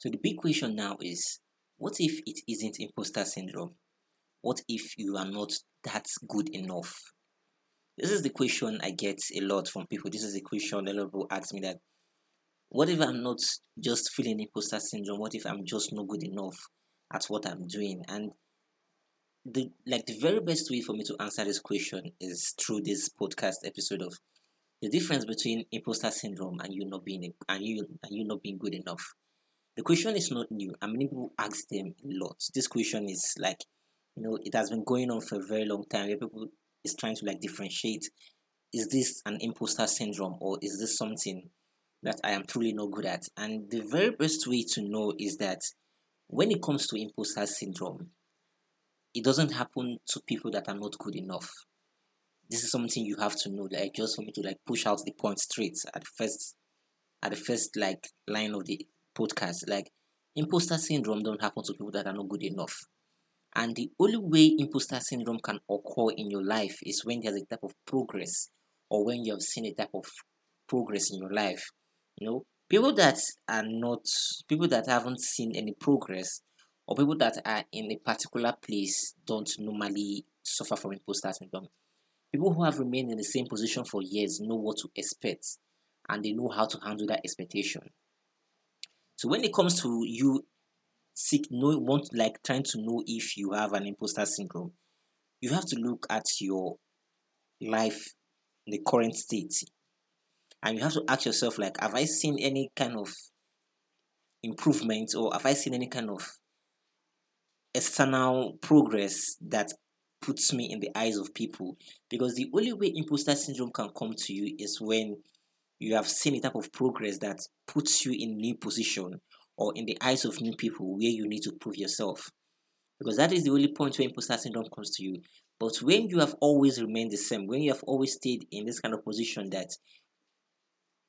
So the big question now is what if it isn't imposter syndrome? What if you are not that good enough? This is the question I get a lot from people. This is the question a lot of people ask me that what if I'm not just feeling imposter syndrome? What if I'm just not good enough at what I'm doing? And the like the very best way for me to answer this question is through this podcast episode of the difference between imposter syndrome and you not being and you and you not being good enough. The question is not new. I mean, people ask them a lot. This question is like, you know, it has been going on for a very long time. People is trying to like differentiate: is this an imposter syndrome or is this something that I am truly not good at? And the very best way to know is that when it comes to imposter syndrome, it doesn't happen to people that are not good enough. This is something you have to know, like just for me to like push out the point straight at first at the first like line of the podcast. Like imposter syndrome don't happen to people that are not good enough. And the only way imposter syndrome can occur in your life is when there's a type of progress or when you have seen a type of progress in your life. You know, people that are not people that haven't seen any progress or people that are in a particular place don't normally suffer from imposter syndrome. People who have remained in the same position for years know what to expect and they know how to handle that expectation. So when it comes to you seek no want like trying to know if you have an imposter syndrome, you have to look at your life in the current state. And you have to ask yourself like have I seen any kind of improvement or have I seen any kind of external progress that puts me in the eyes of people because the only way imposter syndrome can come to you is when you have seen a type of progress that puts you in new position or in the eyes of new people where you need to prove yourself. Because that is the only point where imposter syndrome comes to you. But when you have always remained the same when you have always stayed in this kind of position that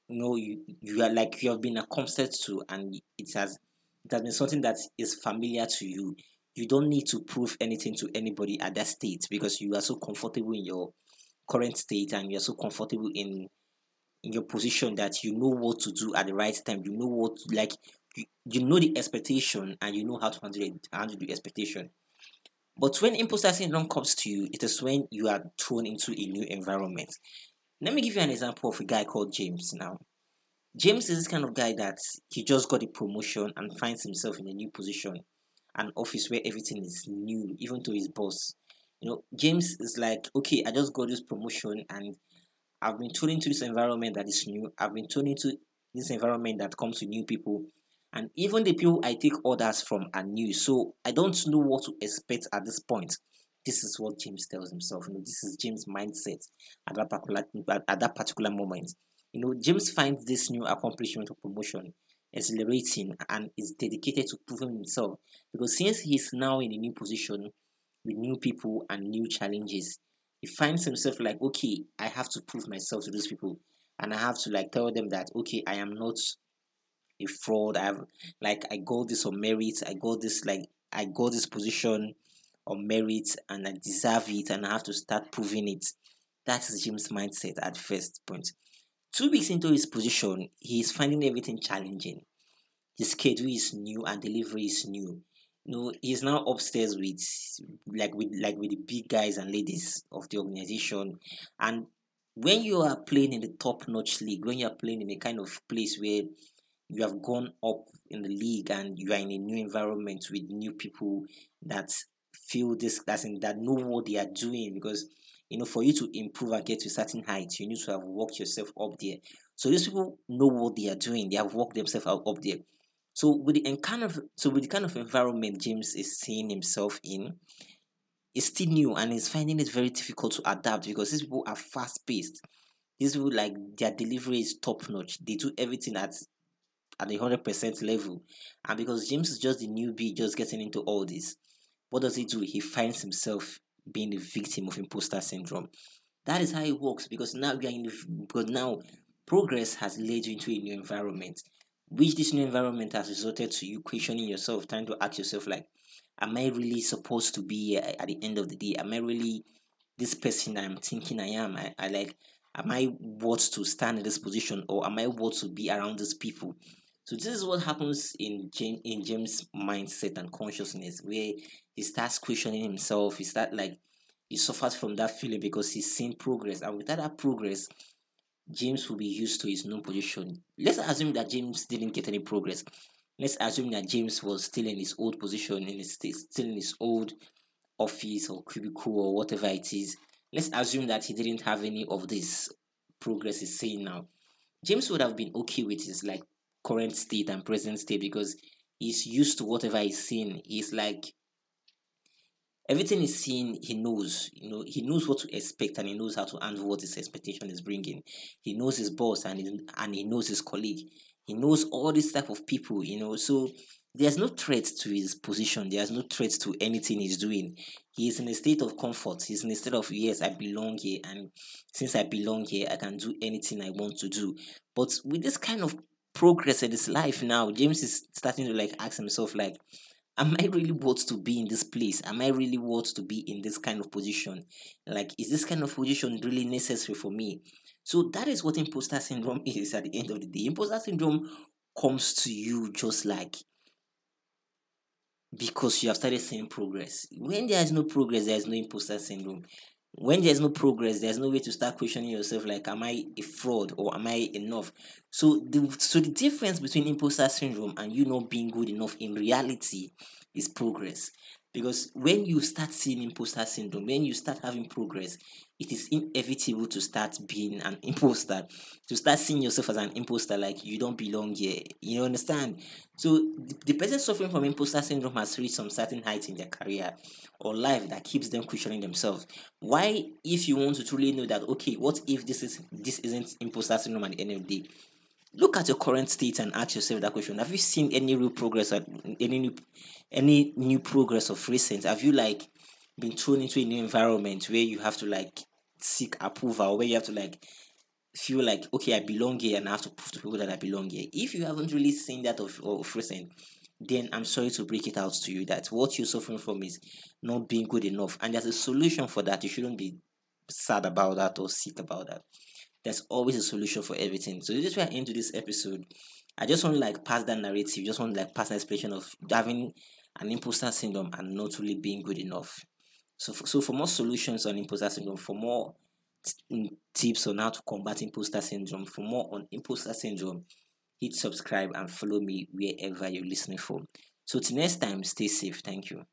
you know you, you are like you have been accustomed to and it has it has been something that is familiar to you you don't need to prove anything to anybody at that state because you are so comfortable in your current state and you're so comfortable in in your position that you know what to do at the right time you know what like you, you know the expectation and you know how to handle it handle the expectation. But when imposter syndrome comes to you it is when you are thrown into a new environment. Let me give you an example of a guy called james now. James is this kind of guy that he just got a promotion and finds himself in a new position an office where everything is new, even to his boss. You know, James is like, okay, I just got this promotion and I've been thrown into this environment that is new. I've been thrown into this environment that comes with new people. And even the people I take orders from are new. So I don't know what to expect at this point. This is what James tells himself. You know, this is James' mindset at that particular at that particular moment. You know, James finds this new accomplishment of promotion exhilarating and is dedicated to proving himself because since he's now in a new position with new people and new challenges he finds himself like okay i have to prove myself to those people. And i have to like tell them that okay i am not a fraud. I have like i got this on merit. I got this like i got this position on merit and i deserve it and i have to start proving it. That is Jim's mindset at first point. Two weeks into his position, he is finding everything challenging. His schedule is new and delivery is new. Know, he's now upstairs with like with like with the big guys and ladies of the organization. And when you are playing in the top notch league, when you are playing in a kind of place where you have gone up in the league and you are in a new environment with new people that feel this as in that know what they are doing because you know, for you to improve and get to a certain height, you need to have worked yourself up there. So these people know what they are doing; they have worked themselves out up there. So with the kind of so with the kind of environment James is seeing himself in, it's still new and he's finding it very difficult to adapt because these people are fast paced. These people like their delivery is top notch. They do everything at at a hundred percent level, and because James is just the newbie, just getting into all this, what does he do? He finds himself being a victim of imposter syndrome. That is how it works because now you are in the, because now progress has led you into a new environment, which this new environment has resulted to you questioning yourself, trying to ask yourself like, am I really supposed to be here at the end of the day? Am I really this person I'm thinking I am? I, I like am I worth to stand in this position or am I worth to be around these people? So this is what happens in James in James' mindset and consciousness, where he starts questioning himself. He start like he suffers from that feeling because he's seen progress, and without that progress, James will be used to his new position. Let's assume that James didn't get any progress. Let's assume that James was still in his old position, in his still in his old office or cubicle or whatever it is. Let's assume that he didn't have any of this progress he's saying now. James would have been okay with his like current state and present state because he's used to whatever he's seeing. He's like everything he's seen, he knows. You know, he knows what to expect and he knows how to handle what his expectation is bringing. He knows his boss and he, and he knows his colleague. He knows all this type of people. You know, so there's no threat to his position. There's no threat to anything he's doing. He is in a state of comfort. He's in a state of yes, I belong here, and since I belong here, I can do anything I want to do. But with this kind of progress in his life now, James is starting to like ask himself, like, am I really worth to be in this place? Am I really worth to be in this kind of position? Like, is this kind of position really necessary for me? So that is what imposter syndrome is at the end of the day. Imposter syndrome comes to you just like because you have started seeing progress. When there is no progress, there is no imposter syndrome when there's no progress there's no way to start questioning yourself like am i a fraud or am i enough? So the so the difference between imposter syndrome and you not being good enough in reality is progress because when you start seeing imposter syndrome when you start having progress it is inevitable to start being an imposter. To start seeing yourself as an imposter like you don't belong here. You understand? So the, the person suffering from imposter syndrome has reached some certain height in their career or life that keeps them questioning themselves. Why if you want to truly know that okay what if this is this isn't imposter syndrome at the end of the day look at your current state and ask yourself that question. Have you seen any real progress or any new any new progress of recent? Have you like been thrown into a new environment where you have to like seek approval where you have to like feel like okay i belong here and i have to prove to people that i belong here? If you haven't really seen that of, of recent then i'm sorry to break it out to you that what you're suffering from is not being good enough. And there's a solution for that. You shouldn't be sad about that or sick about that there's always a solution for everything so this is where i into this episode i just want to like pass that narrative just want to like pass an explanation of having an imposter syndrome and not really being good enough so, for, so for more solutions on imposter syndrome, for more t- mm, tips on how to combat imposter syndrome, for more on imposter syndrome, hit subscribe and follow me wherever you're listening from. So till next time, stay safe. Thank you.